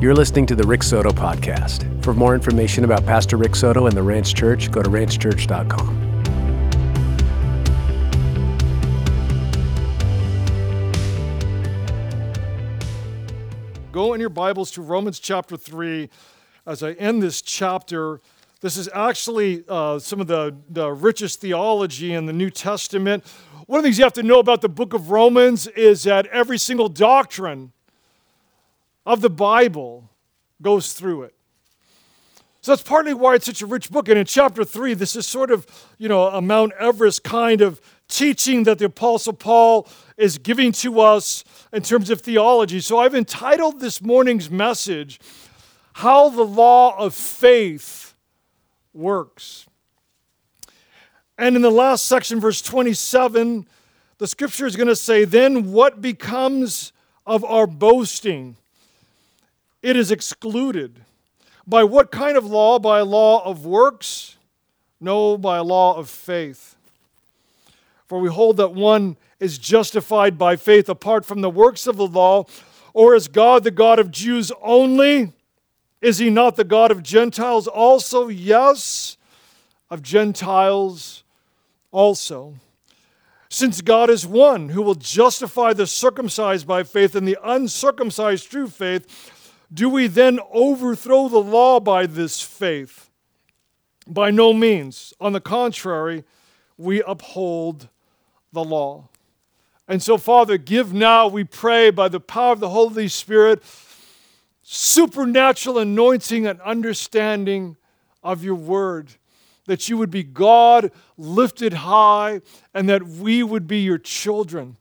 You're listening to the Rick Soto Podcast. For more information about Pastor Rick Soto and the Ranch Church, go to ranchchurch.com. Go in your Bibles to Romans chapter 3 as I end this chapter. This is actually uh, some of the, the richest theology in the New Testament. One of the things you have to know about the book of Romans is that every single doctrine of the Bible goes through it. So that's partly why it's such a rich book. And in chapter 3, this is sort of, you know, a Mount Everest kind of teaching that the Apostle Paul is giving to us in terms of theology. So I've entitled this morning's message, How the Law of Faith Works. And in the last section, verse 27, the scripture is going to say, Then what becomes of our boasting? It is excluded. By what kind of law? By law of works? No, by law of faith. For we hold that one is justified by faith apart from the works of the law, or is God the God of Jews only? Is he not the God of Gentiles also? Yes, of Gentiles also. Since God is one who will justify the circumcised by faith and the uncircumcised through faith, do we then overthrow the law by this faith? By no means. On the contrary, we uphold the law. And so, Father, give now, we pray, by the power of the Holy Spirit, supernatural anointing and understanding of your word. That you would be God lifted high and that we would be your children.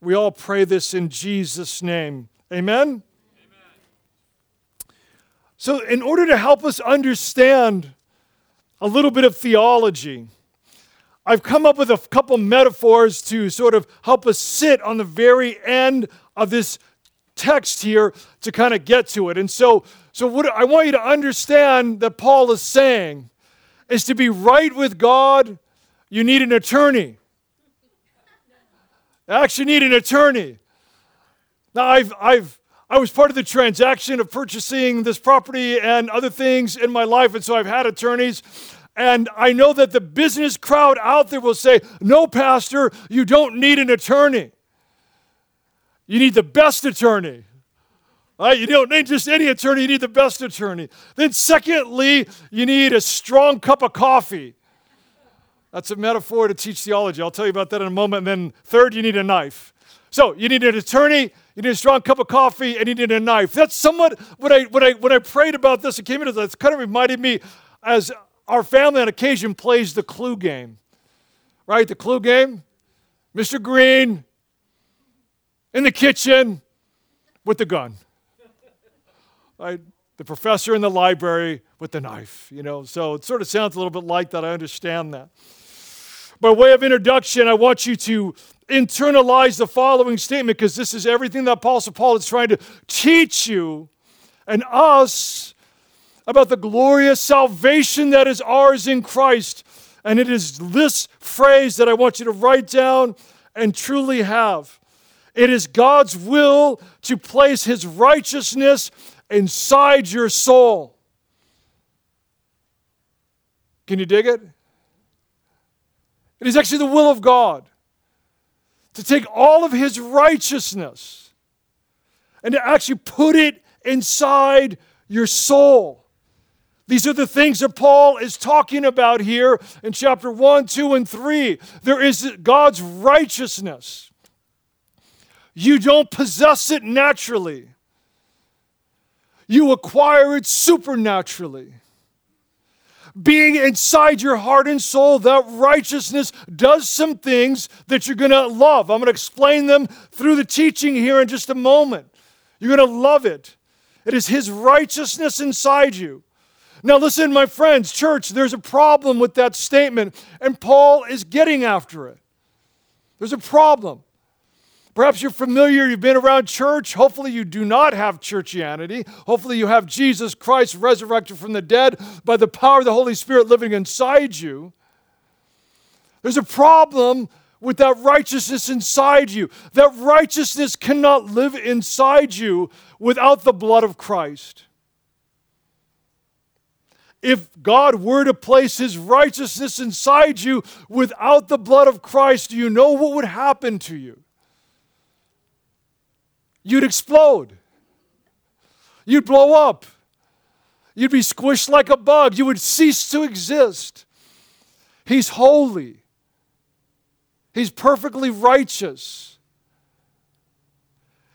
We all pray this in Jesus' name. Amen. So, in order to help us understand a little bit of theology, I've come up with a couple metaphors to sort of help us sit on the very end of this text here to kind of get to it. And so, so what I want you to understand that Paul is saying is to be right with God, you need an attorney. Actually, need an attorney. Now, I've, I've I was part of the transaction of purchasing this property and other things in my life, and so I've had attorneys. And I know that the business crowd out there will say, No, Pastor, you don't need an attorney. You need the best attorney. Right? You don't need just any attorney, you need the best attorney. Then, secondly, you need a strong cup of coffee. That's a metaphor to teach theology. I'll tell you about that in a moment. And then, third, you need a knife. So, you need an attorney, you need a strong cup of coffee, and you need a knife. That's somewhat when I when I when I prayed about this, it came into this. Kind of reminded me as our family on occasion plays the clue game. Right? The clue game. Mr. Green in the kitchen with the gun. Right? The professor in the library with the knife, you know. So it sort of sounds a little bit like that. I understand that. By way of introduction, I want you to internalize the following statement because this is everything that Apostle Paul is trying to teach you and us about the glorious salvation that is ours in Christ. And it is this phrase that I want you to write down and truly have. It is God's will to place His righteousness inside your soul. Can you dig it? It is actually the will of God to take all of his righteousness and to actually put it inside your soul. These are the things that Paul is talking about here in chapter 1, 2, and 3. There is God's righteousness. You don't possess it naturally, you acquire it supernaturally being inside your heart and soul, that righteousness does some things that you're going to love. I'm going to explain them through the teaching here in just a moment. You're going to love it. It is His righteousness inside you. Now, listen, my friends, church, there's a problem with that statement, and Paul is getting after it. There's a problem. Perhaps you're familiar, you've been around church. Hopefully, you do not have churchianity. Hopefully, you have Jesus Christ resurrected from the dead by the power of the Holy Spirit living inside you. There's a problem with that righteousness inside you. That righteousness cannot live inside you without the blood of Christ. If God were to place his righteousness inside you without the blood of Christ, do you know what would happen to you? You'd explode. You'd blow up. You'd be squished like a bug. You would cease to exist. He's holy. He's perfectly righteous.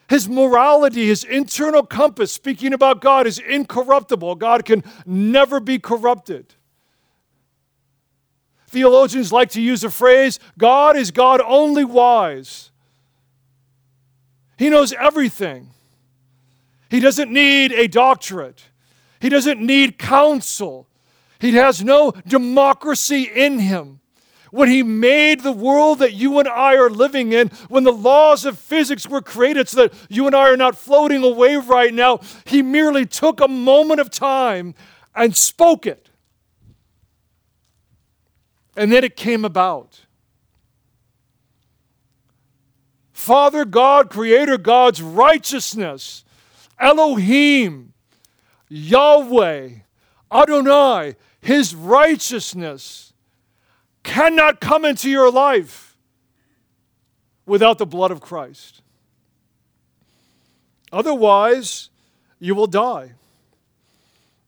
His morality, his internal compass, speaking about God, is incorruptible. God can never be corrupted. Theologians like to use the phrase God is God only wise. He knows everything. He doesn't need a doctorate, he doesn't need counsel. He has no democracy in him when He made the world that you and I are living in, when the laws of physics were created so that you and I are not floating away right now, He merely took a moment of time and spoke it. And then it came about. Father God, Creator God's righteousness, Elohim, Yahweh, Adonai, His righteousness cannot come into your life without the blood of Christ. Otherwise, you will die.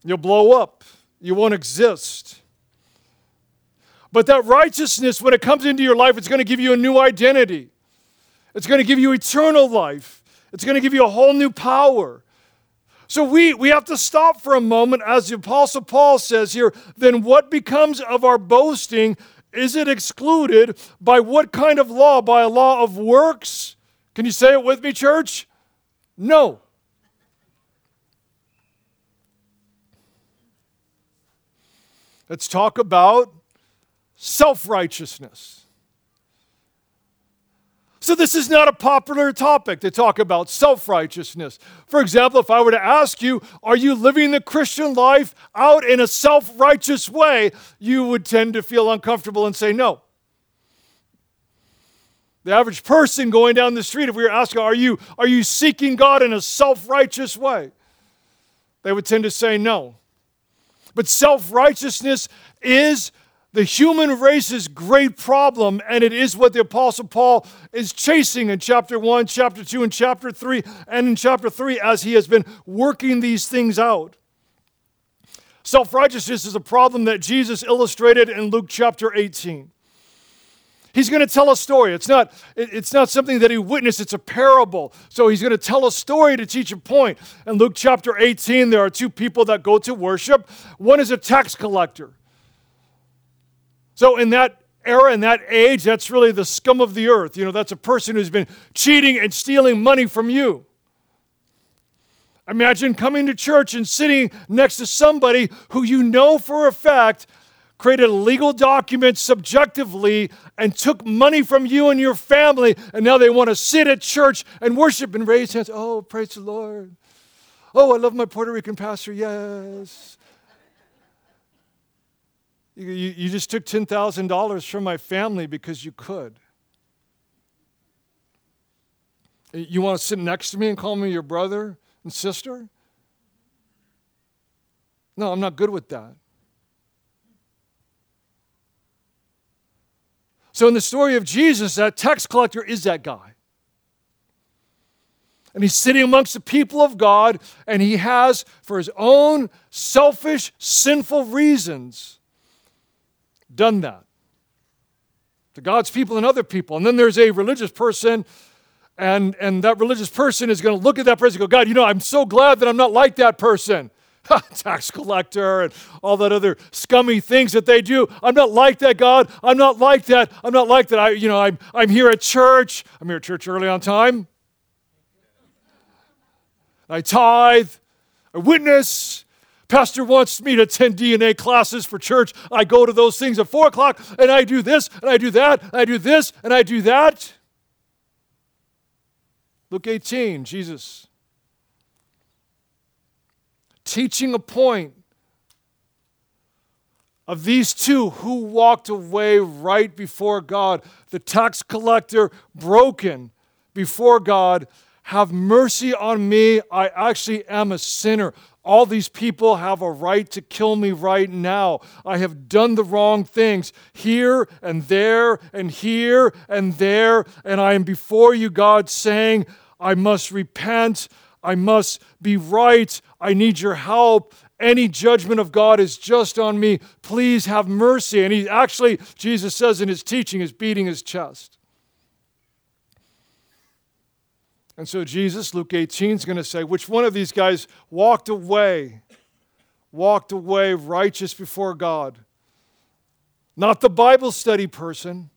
You'll blow up. You won't exist. But that righteousness, when it comes into your life, it's going to give you a new identity. It's going to give you eternal life. It's going to give you a whole new power. So we, we have to stop for a moment, as the Apostle Paul says here, then what becomes of our boasting? Is it excluded by what kind of law? By a law of works? Can you say it with me, church? No. Let's talk about self righteousness. So, this is not a popular topic to talk about self righteousness. For example, if I were to ask you, Are you living the Christian life out in a self righteous way? you would tend to feel uncomfortable and say no. The average person going down the street, if we were asking, Are you, are you seeking God in a self righteous way? They would tend to say no. But self righteousness is the human race's great problem, and it is what the Apostle Paul is chasing in chapter 1, chapter 2, and chapter 3, and in chapter 3 as he has been working these things out. Self righteousness is a problem that Jesus illustrated in Luke chapter 18. He's going to tell a story. It's not, it's not something that he witnessed, it's a parable. So he's going to tell a story to teach a point. In Luke chapter 18, there are two people that go to worship. One is a tax collector. So, in that era, in that age, that's really the scum of the earth. You know, that's a person who's been cheating and stealing money from you. Imagine coming to church and sitting next to somebody who you know for a fact created a legal document subjectively and took money from you and your family, and now they want to sit at church and worship and raise hands. Oh, praise the Lord. Oh, I love my Puerto Rican pastor. Yes. You, you just took $10,000 from my family because you could. You want to sit next to me and call me your brother and sister? No, I'm not good with that. So, in the story of Jesus, that tax collector is that guy. And he's sitting amongst the people of God, and he has, for his own selfish, sinful reasons, done that to God's people and other people. And then there's a religious person, and, and that religious person is going to look at that person and go, God, you know, I'm so glad that I'm not like that person. Tax collector and all that other scummy things that they do. I'm not like that, God. I'm not like that. I'm not like that. I, you know, I'm, I'm here at church. I'm here at church early on time. I tithe. I witness. Pastor wants me to attend DNA classes for church. I go to those things at four o'clock and I do this and I do that and I do this and I do that. Luke 18, Jesus teaching a point of these two who walked away right before God, the tax collector broken before God, have mercy on me. I actually am a sinner. All these people have a right to kill me right now. I have done the wrong things here and there and here and there. And I am before you, God, saying, I must repent. I must be right. I need your help. Any judgment of God is just on me. Please have mercy. And he actually, Jesus says in his teaching, is beating his chest. And so Jesus, Luke 18, is going to say, which one of these guys walked away, walked away righteous before God? Not the Bible study person,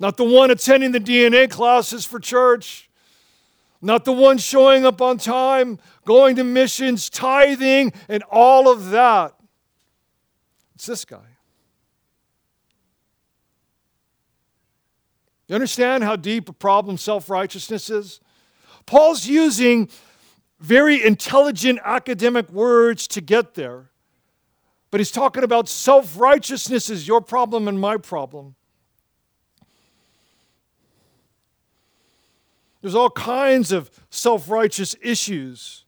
not the one attending the DNA classes for church, not the one showing up on time, going to missions, tithing, and all of that. It's this guy. You understand how deep a problem self righteousness is? Paul's using very intelligent academic words to get there, but he's talking about self righteousness is your problem and my problem. There's all kinds of self righteous issues.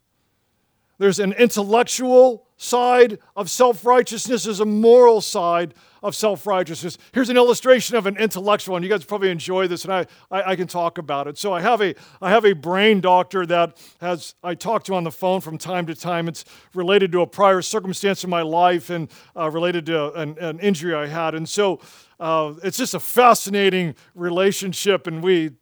There's an intellectual side of self righteousness, there's a moral side of self righteousness. Here's an illustration of an intellectual, and you guys probably enjoy this, and I, I, I, can talk about it. So I have a I have a brain doctor that has I talk to on the phone from time to time. It's related to a prior circumstance in my life and uh, related to an, an, injury I had, and so uh, it's just a fascinating relationship, and we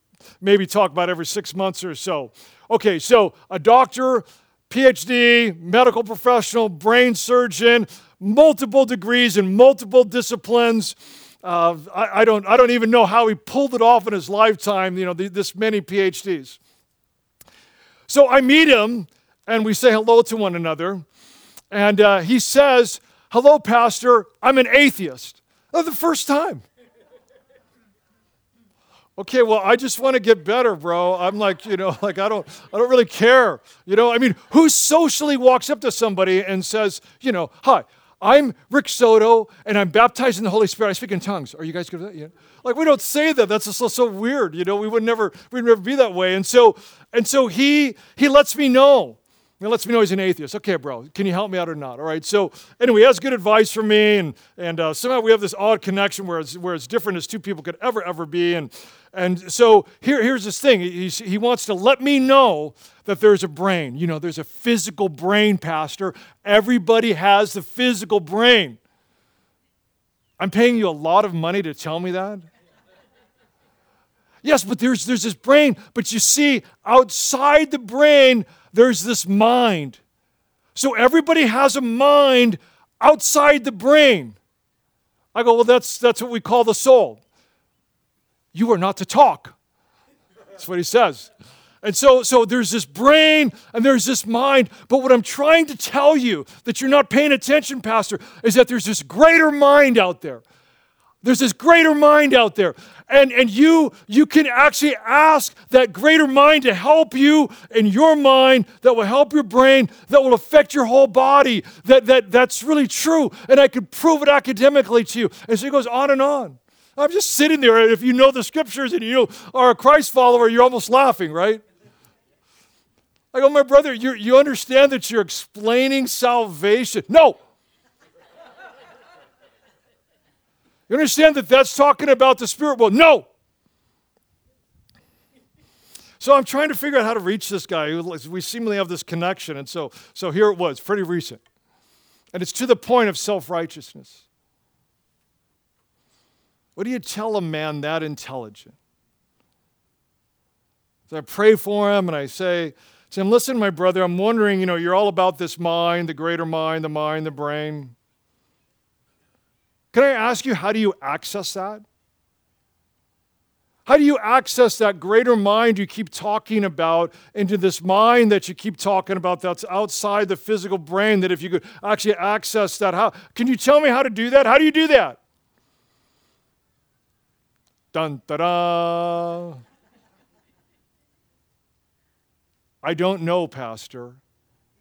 maybe talk about every six months or so. Okay, so a doctor PhD, medical professional, brain surgeon, multiple degrees in multiple disciplines. Uh, I, I, don't, I don't even know how he pulled it off in his lifetime, you know, the, this many PhDs. So I meet him and we say hello to one another. And uh, he says, Hello, Pastor, I'm an atheist. Oh, the first time. okay, well, I just want to get better, bro. I'm like, you know, like I don't, I don't really care. You know, I mean, who socially walks up to somebody and says, you know, hi, I'm Rick Soto, and I'm baptized in the Holy Spirit. I speak in tongues. Are you guys good with that? Yeah. Like we don't say that. That's so, so weird. You know, we would never, we'd never be that way. And so, and so he he lets me know he lets me know he's an atheist. Okay, bro, can you help me out or not? All right. So anyway, he has good advice for me, and and uh, somehow we have this odd connection where it's where it's different as two people could ever ever be. And and so here here's this thing. He he wants to let me know that there's a brain. You know, there's a physical brain, Pastor. Everybody has the physical brain. I'm paying you a lot of money to tell me that. Yes, but there's, there's this brain. But you see, outside the brain, there's this mind. So everybody has a mind outside the brain. I go, well, that's, that's what we call the soul. You are not to talk. That's what he says. And so, so there's this brain and there's this mind. But what I'm trying to tell you that you're not paying attention, Pastor, is that there's this greater mind out there. There's this greater mind out there. And, and you, you can actually ask that greater mind to help you in your mind, that will help your brain, that will affect your whole body. That, that, that's really true. And I can prove it academically to you. And so he goes on and on. I'm just sitting there. If you know the scriptures and you are a Christ follower, you're almost laughing, right? I go, my brother, you you understand that you're explaining salvation. No, You understand that that's talking about the spirit world? No. So I'm trying to figure out how to reach this guy. We seemingly have this connection. And so, so here it was, pretty recent. And it's to the point of self righteousness. What do you tell a man that intelligent? So I pray for him and I say, to him, listen, my brother, I'm wondering, you know, you're all about this mind, the greater mind, the mind, the brain. Can I ask you, how do you access that? How do you access that greater mind you keep talking about into this mind that you keep talking about that's outside the physical brain? That if you could actually access that, how can you tell me how to do that? How do you do that? Dun da da. I don't know, Pastor.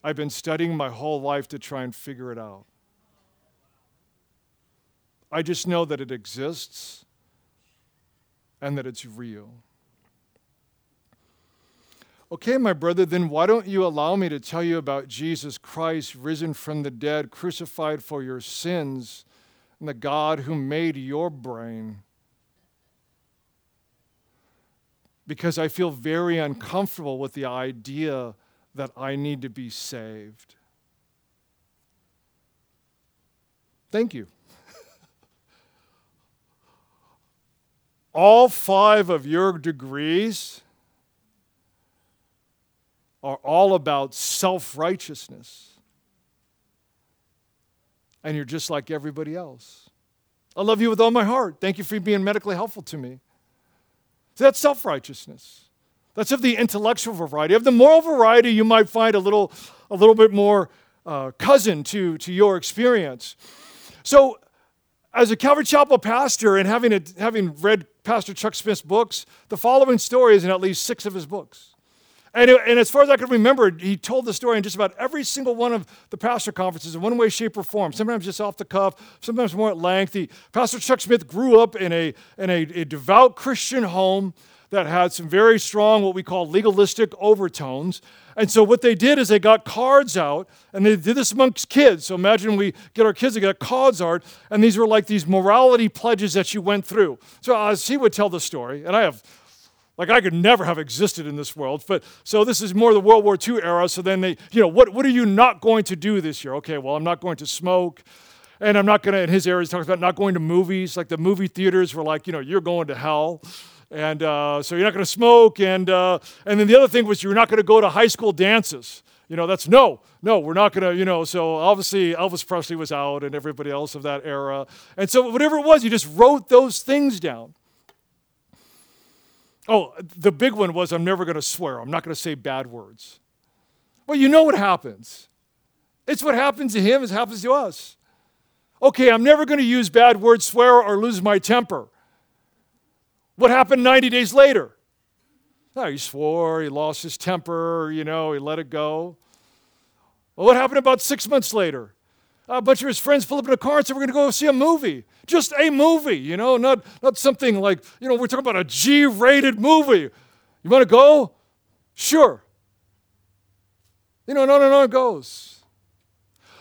I've been studying my whole life to try and figure it out. I just know that it exists and that it's real. Okay, my brother, then why don't you allow me to tell you about Jesus Christ, risen from the dead, crucified for your sins, and the God who made your brain? Because I feel very uncomfortable with the idea that I need to be saved. Thank you. All five of your degrees are all about self righteousness. And you're just like everybody else. I love you with all my heart. Thank you for being medically helpful to me. So that's self righteousness. That's of the intellectual variety. Of the moral variety, you might find a little, a little bit more uh, cousin to, to your experience. So, as a Calvary Chapel pastor and having, a, having read Pastor Chuck Smith's books, the following story is in at least six of his books. And, and as far as I can remember, he told the story in just about every single one of the pastor conferences in one way, shape, or form. Sometimes just off the cuff, sometimes more at length. He, pastor Chuck Smith grew up in, a, in a, a devout Christian home that had some very strong, what we call legalistic overtones. And so what they did is they got cards out, and they did this amongst kids. So imagine we get our kids to get cards out, and these were like these morality pledges that you went through. So uh, as he would tell the story, and I have like I could never have existed in this world. But so this is more the World War II era. So then they, you know, what, what are you not going to do this year? Okay, well, I'm not going to smoke. And I'm not going to, in his area, he talks about not going to movies. Like the movie theaters were like, you know, you're going to hell. And uh, so you're not going to smoke. And, uh, and then the other thing was you're not going to go to high school dances. You know, that's no, no, we're not going to, you know. So obviously Elvis Presley was out and everybody else of that era. And so whatever it was, you just wrote those things down. Oh, the big one was I'm never going to swear. I'm not going to say bad words. Well, you know what happens. It's what happens to him, it happens to us. Okay, I'm never going to use bad words, swear, or lose my temper. What happened 90 days later? Oh, he swore, he lost his temper, you know, he let it go. Well, what happened about six months later? A bunch of his friends pulled up in a car and said, We're going to go see a movie. Just a movie, you know, not, not something like, you know, we're talking about a G rated movie. You want to go? Sure. You know, no, no, no, it goes.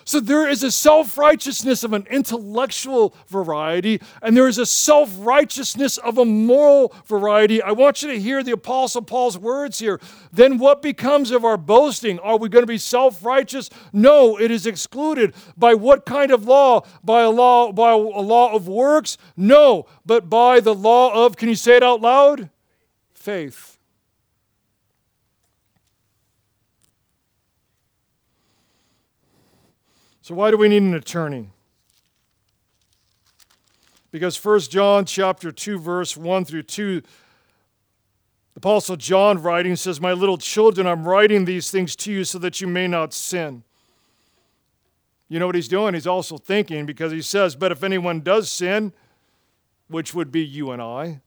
So there is a self righteousness of an intellectual variety, and there is a self righteousness of a moral variety. I want you to hear the Apostle Paul's words here. Then what becomes of our boasting? Are we going to be self righteous? No, it is excluded. By what kind of law? By a law, by a law of works? No, but by the law of, can you say it out loud? Faith. So why do we need an attorney? Because 1 John chapter 2 verse 1 through 2 the apostle John writing says, "My little children, I'm writing these things to you so that you may not sin." You know what he's doing? He's also thinking because he says, "But if anyone does sin, which would be you and I,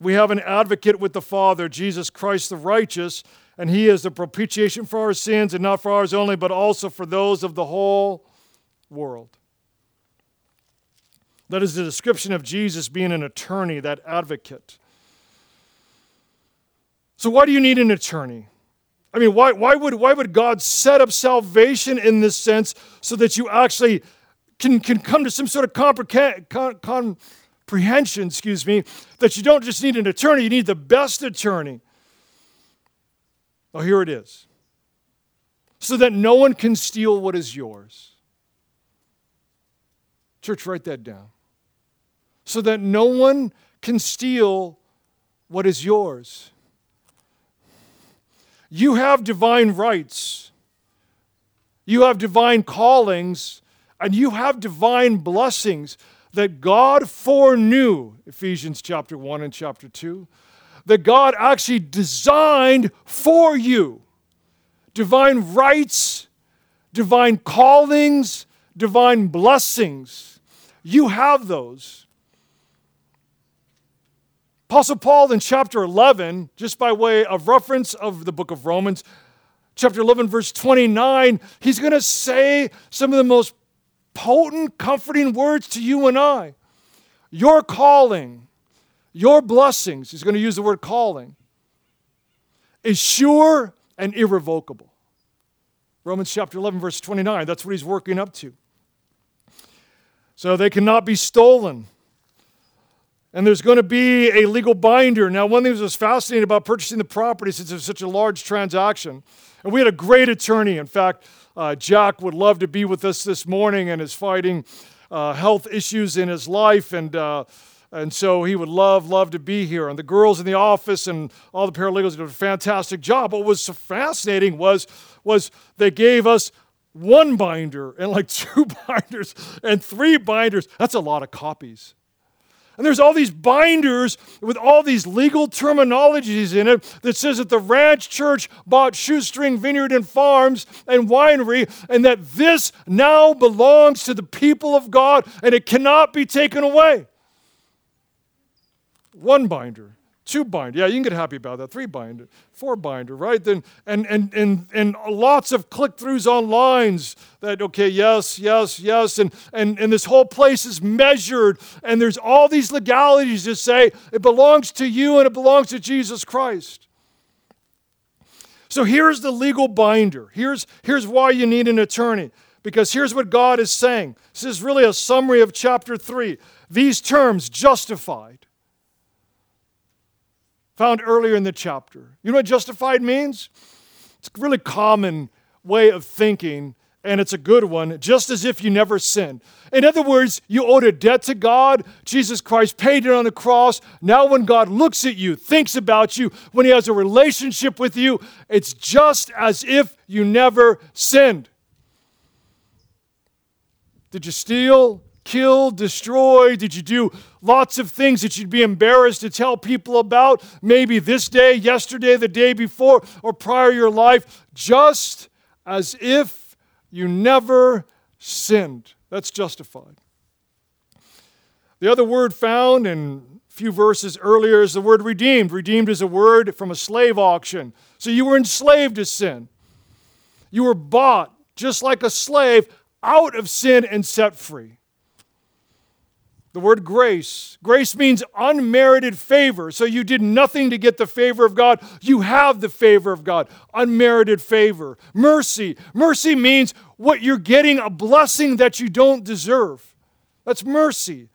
we have an advocate with the Father, Jesus Christ the righteous, and he is the propitiation for our sins, and not for ours only, but also for those of the whole world. That is the description of Jesus being an attorney, that advocate. So, why do you need an attorney? I mean, why, why, would, why would God set up salvation in this sense so that you actually can, can come to some sort of comprehension, excuse me, that you don't just need an attorney, you need the best attorney. Oh, here it is. So that no one can steal what is yours. Church, write that down. So that no one can steal what is yours. You have divine rights, you have divine callings, and you have divine blessings that God foreknew. Ephesians chapter 1 and chapter 2 that God actually designed for you divine rights, divine callings, divine blessings. You have those. Apostle Paul in chapter 11, just by way of reference of the book of Romans, chapter 11, verse 29, he's going to say some of the most potent, comforting words to you and I. Your calling, your blessings, he's going to use the word calling, is sure and irrevocable. Romans chapter 11, verse 29, that's what he's working up to. So they cannot be stolen. And there's going to be a legal binder. Now, one thing that was fascinating about purchasing the property, since it's such a large transaction, and we had a great attorney. In fact, uh, Jack would love to be with us this morning and is fighting uh, health issues in his life. And, uh, and so he would love, love to be here. And the girls in the office and all the paralegals did a fantastic job. What was so fascinating was, was they gave us one binder and like two binders and three binders. That's a lot of copies. And there's all these binders with all these legal terminologies in it that says that the ranch church bought Shoestring Vineyard and Farms and Winery, and that this now belongs to the people of God and it cannot be taken away. One binder two binder. Yeah, you can get happy about that. Three binder, four binder, right? Then and and and and lots of click-throughs on lines that okay, yes, yes, yes, and and and this whole place is measured, and there's all these legalities to say it belongs to you and it belongs to Jesus Christ. So here's the legal binder. Here's here's why you need an attorney. Because here's what God is saying. This is really a summary of chapter 3. These terms, justified, found earlier in the chapter. You know what justified means? It's a really common way of thinking, and it's a good one, just as if you never sinned. In other words, you owed a debt to God. Jesus Christ paid it on the cross. Now, when God looks at you, thinks about you, when He has a relationship with you, it's just as if you never sinned. Did you steal? Kill, destroy? Did you do lots of things that you'd be embarrassed to tell people about? Maybe this day, yesterday, the day before, or prior your life, just as if you never sinned. That's justified. The other word found in a few verses earlier is the word redeemed. Redeemed is a word from a slave auction. So you were enslaved to sin. You were bought, just like a slave, out of sin and set free. The word grace. Grace means unmerited favor. So you did nothing to get the favor of God. You have the favor of God. Unmerited favor. Mercy. Mercy means what you're getting a blessing that you don't deserve. That's mercy.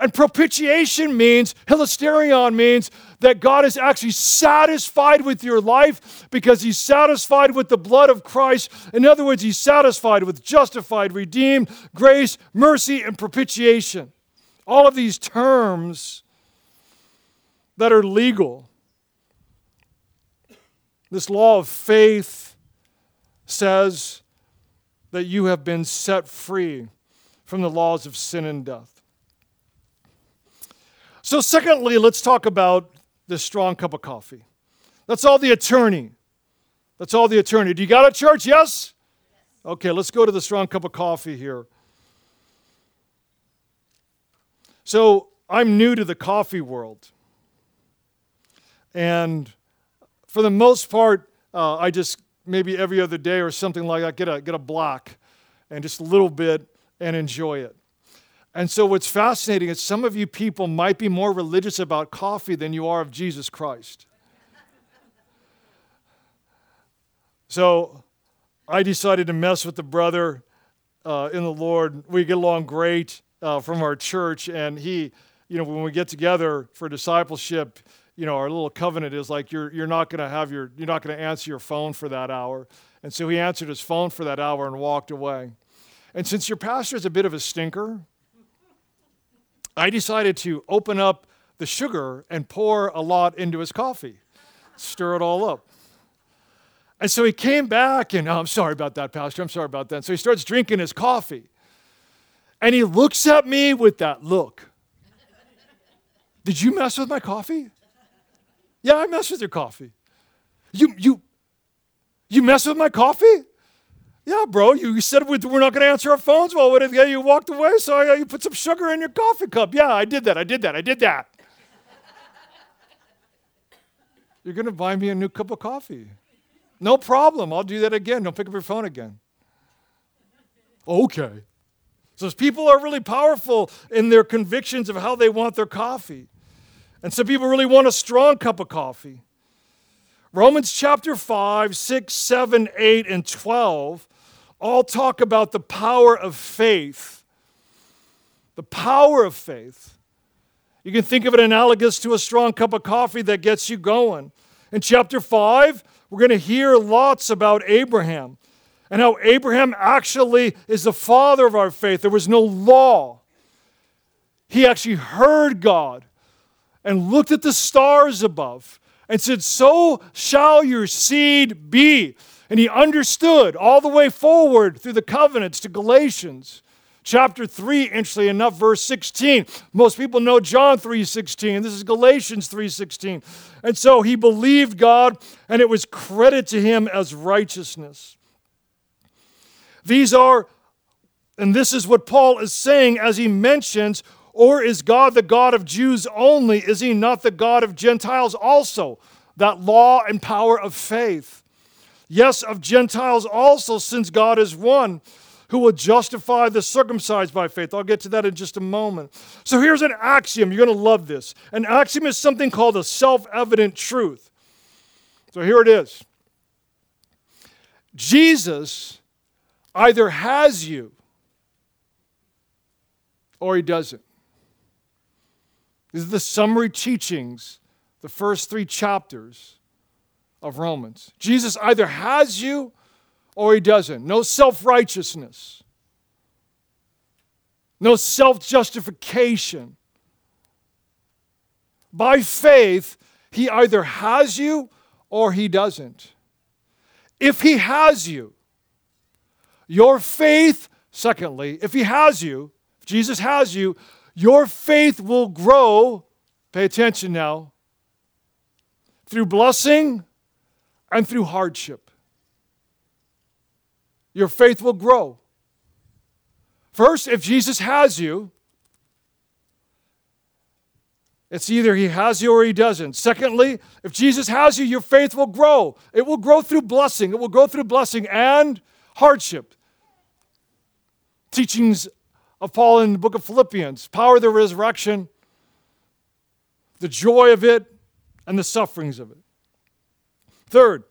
And propitiation means, hilasterion means that God is actually satisfied with your life because he's satisfied with the blood of Christ. In other words, he's satisfied with justified, redeemed, grace, mercy, and propitiation. All of these terms that are legal. This law of faith says that you have been set free from the laws of sin and death. So, secondly, let's talk about this strong cup of coffee. That's all the attorney. That's all the attorney. Do you got a church? Yes? Okay, let's go to the strong cup of coffee here. So I'm new to the coffee world. And for the most part, uh, I just maybe every other day or something like that get a, get a black and just a little bit and enjoy it. And so, what's fascinating is some of you people might be more religious about coffee than you are of Jesus Christ. so, I decided to mess with the brother uh, in the Lord. We get along great uh, from our church, and he, you know, when we get together for discipleship, you know, our little covenant is like you're you're not going to have your you're not going to answer your phone for that hour, and so he answered his phone for that hour and walked away. And since your pastor is a bit of a stinker, I decided to open up the sugar and pour a lot into his coffee, stir it all up. And so he came back and, oh, I'm sorry about that, Pastor. I'm sorry about that. So he starts drinking his coffee. And he looks at me with that look. Did you mess with my coffee? Yeah, I messed with your coffee. You you you mess with my coffee? Yeah, bro. You said we're not going to answer our phones. Well, what if you walked away? So you put some sugar in your coffee cup. Yeah, I did that. I did that. I did that. You're going to buy me a new cup of coffee. No problem. I'll do that again. Don't pick up your phone again. Okay. So people are really powerful in their convictions of how they want their coffee. And some people really want a strong cup of coffee. Romans chapter 5, 6, 7, 8, and 12 all talk about the power of faith. The power of faith. You can think of it analogous to a strong cup of coffee that gets you going. In chapter 5, we're going to hear lots about Abraham and how Abraham actually is the father of our faith. There was no law. He actually heard God and looked at the stars above and said, So shall your seed be. And he understood all the way forward through the covenants to Galatians chapter 3 interestingly enough verse 16 most people know john 3.16 this is galatians 3.16 and so he believed god and it was credit to him as righteousness these are, and this is what Paul is saying as he mentions, or is God the God of Jews only? Is he not the God of Gentiles also? That law and power of faith. Yes, of Gentiles also, since God is one who will justify the circumcised by faith. I'll get to that in just a moment. So here's an axiom. You're going to love this. An axiom is something called a self evident truth. So here it is Jesus either has you or he doesn't. These are the summary teachings, the first three chapters of Romans. Jesus either has you or he doesn't. No self righteousness, no self justification. By faith, he either has you or he doesn't. If he has you, your faith, secondly, if He has you, if Jesus has you, your faith will grow. Pay attention now. Through blessing and through hardship. Your faith will grow. First, if Jesus has you, it's either he has you or he doesn't. Secondly, if Jesus has you, your faith will grow. It will grow through blessing. It will grow through blessing and hardship teachings of Paul in the book of Philippians power of the resurrection, the joy of it, and the sufferings of it. Third,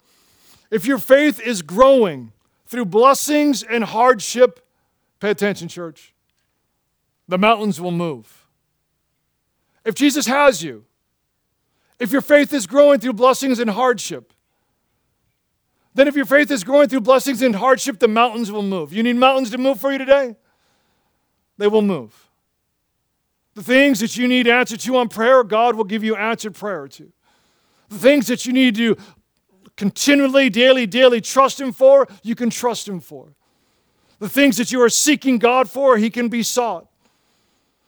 if your faith is growing through blessings and hardship, pay attention, church, the mountains will move. If Jesus has you, if your faith is growing through blessings and hardship, then if your faith is growing through blessings and hardship, the mountains will move. You need mountains to move for you today? They will move. The things that you need answered to on prayer, God will give you answered prayer to. The things that you need to continually, daily, daily trust Him for, you can trust Him for. The things that you are seeking God for, He can be sought.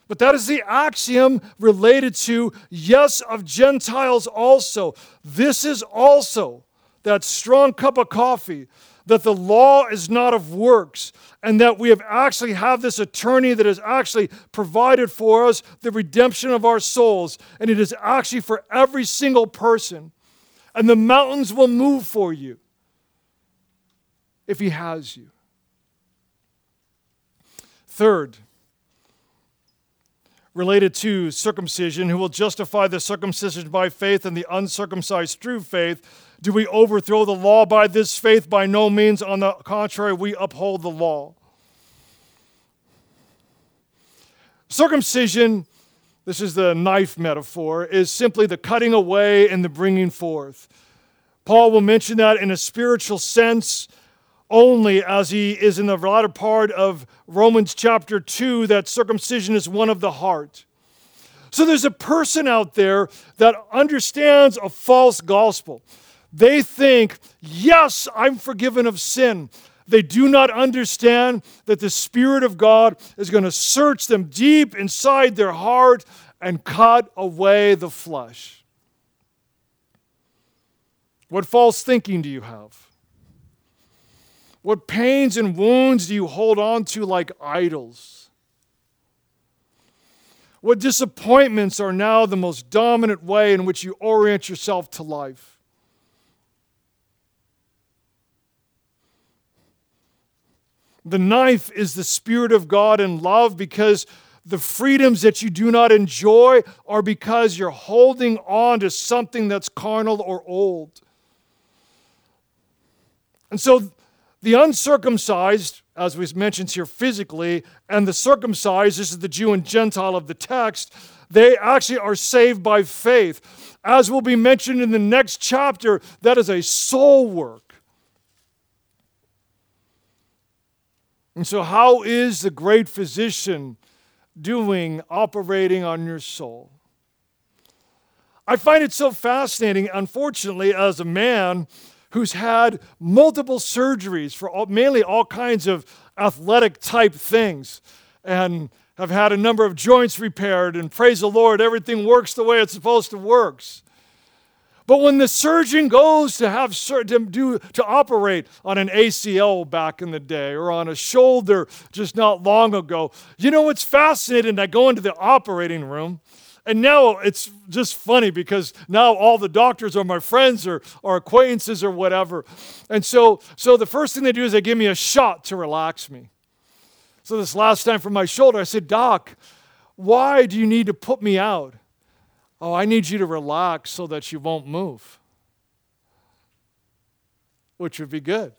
But that is the axiom related to, yes, of Gentiles also. This is also that strong cup of coffee that the law is not of works and that we have actually have this attorney that has actually provided for us the redemption of our souls and it is actually for every single person. And the mountains will move for you if he has you. Third related to circumcision who will justify the circumcision by faith and the uncircumcised through faith do we overthrow the law by this faith? By no means. On the contrary, we uphold the law. Circumcision, this is the knife metaphor, is simply the cutting away and the bringing forth. Paul will mention that in a spiritual sense only as he is in the latter part of Romans chapter 2 that circumcision is one of the heart. So there's a person out there that understands a false gospel. They think, yes, I'm forgiven of sin. They do not understand that the Spirit of God is going to search them deep inside their heart and cut away the flesh. What false thinking do you have? What pains and wounds do you hold on to like idols? What disappointments are now the most dominant way in which you orient yourself to life? The ninth is the Spirit of God and love because the freedoms that you do not enjoy are because you're holding on to something that's carnal or old. And so the uncircumcised, as was mentioned here physically, and the circumcised, this is the Jew and Gentile of the text, they actually are saved by faith. As will be mentioned in the next chapter, that is a soul work. And so, how is the great physician doing operating on your soul? I find it so fascinating, unfortunately, as a man who's had multiple surgeries for all, mainly all kinds of athletic type things and have had a number of joints repaired and praise the Lord, everything works the way it's supposed to work. But when the surgeon goes to have to do to operate on an ACL back in the day or on a shoulder just not long ago, you know what's fascinating? I go into the operating room and now it's just funny because now all the doctors are my friends or, or acquaintances or whatever. And so, so the first thing they do is they give me a shot to relax me. So this last time for my shoulder, I said, Doc, why do you need to put me out? Oh, I need you to relax so that you won't move, which would be good.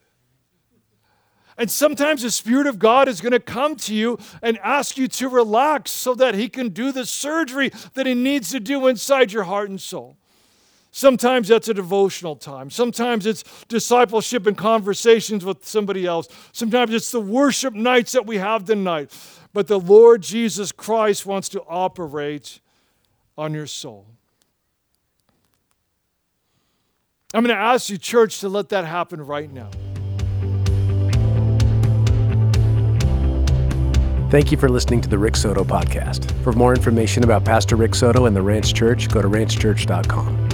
And sometimes the Spirit of God is going to come to you and ask you to relax so that He can do the surgery that He needs to do inside your heart and soul. Sometimes that's a devotional time. Sometimes it's discipleship and conversations with somebody else. Sometimes it's the worship nights that we have tonight. But the Lord Jesus Christ wants to operate on your soul. I'm going to ask you, church, to let that happen right now. Thank you for listening to the Rick Soto podcast. For more information about Pastor Rick Soto and the Ranch Church, go to ranchchurch.com.